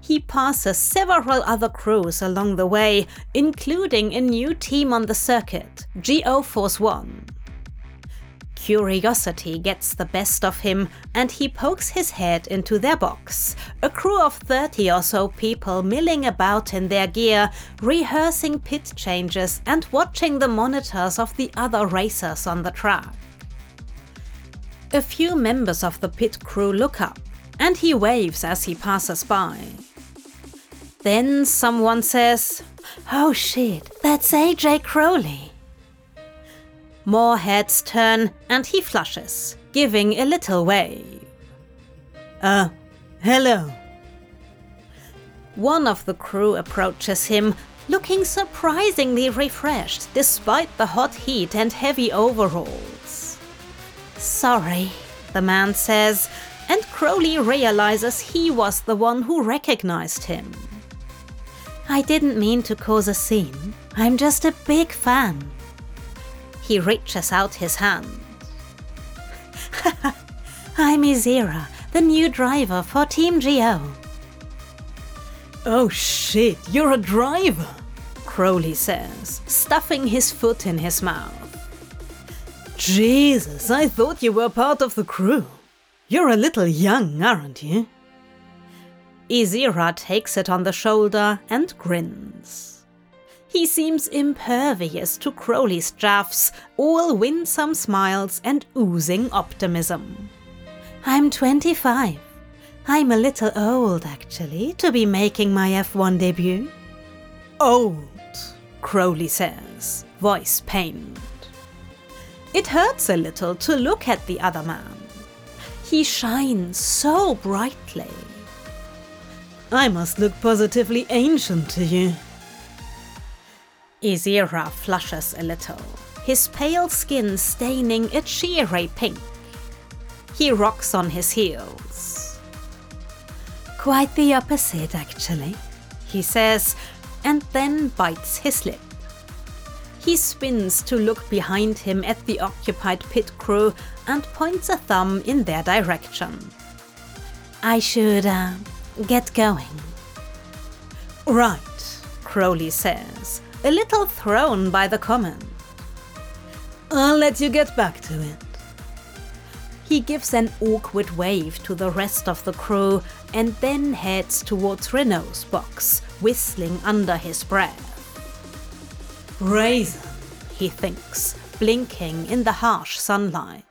He passes several other crews along the way, including a new team on the circuit, GO Force One. Curiosity gets the best of him and he pokes his head into their box. A crew of 30 or so people milling about in their gear, rehearsing pit changes and watching the monitors of the other racers on the track. A few members of the pit crew look up and he waves as he passes by. Then someone says, Oh shit, that's AJ Crowley. More heads turn and he flushes, giving a little wave. Uh, hello. One of the crew approaches him, looking surprisingly refreshed despite the hot heat and heavy overalls. Sorry, the man says, and Crowley realizes he was the one who recognized him. I didn't mean to cause a scene. I'm just a big fan. He reaches out his hand. I'm Azira, the new driver for Team GO. Oh shit, you're a driver! Crowley says, stuffing his foot in his mouth. Jesus, I thought you were part of the crew. You're a little young, aren't you? Azira takes it on the shoulder and grins. He seems impervious to Crowley's jaffs, all winsome smiles and oozing optimism. I'm 25. I'm a little old, actually, to be making my F1 debut. Old, Crowley says, voice pained. It hurts a little to look at the other man. He shines so brightly. I must look positively ancient to you. Azira flushes a little, his pale skin staining a cheery pink. He rocks on his heels. Quite the opposite, actually, he says, and then bites his lip. He spins to look behind him at the occupied pit crew and points a thumb in their direction. I should, uh, get going. Right, Crowley says, a little thrown by the comment. I'll let you get back to it. He gives an awkward wave to the rest of the crew and then heads towards Renault's box, whistling under his breath. Raisin, he thinks, blinking in the harsh sunlight.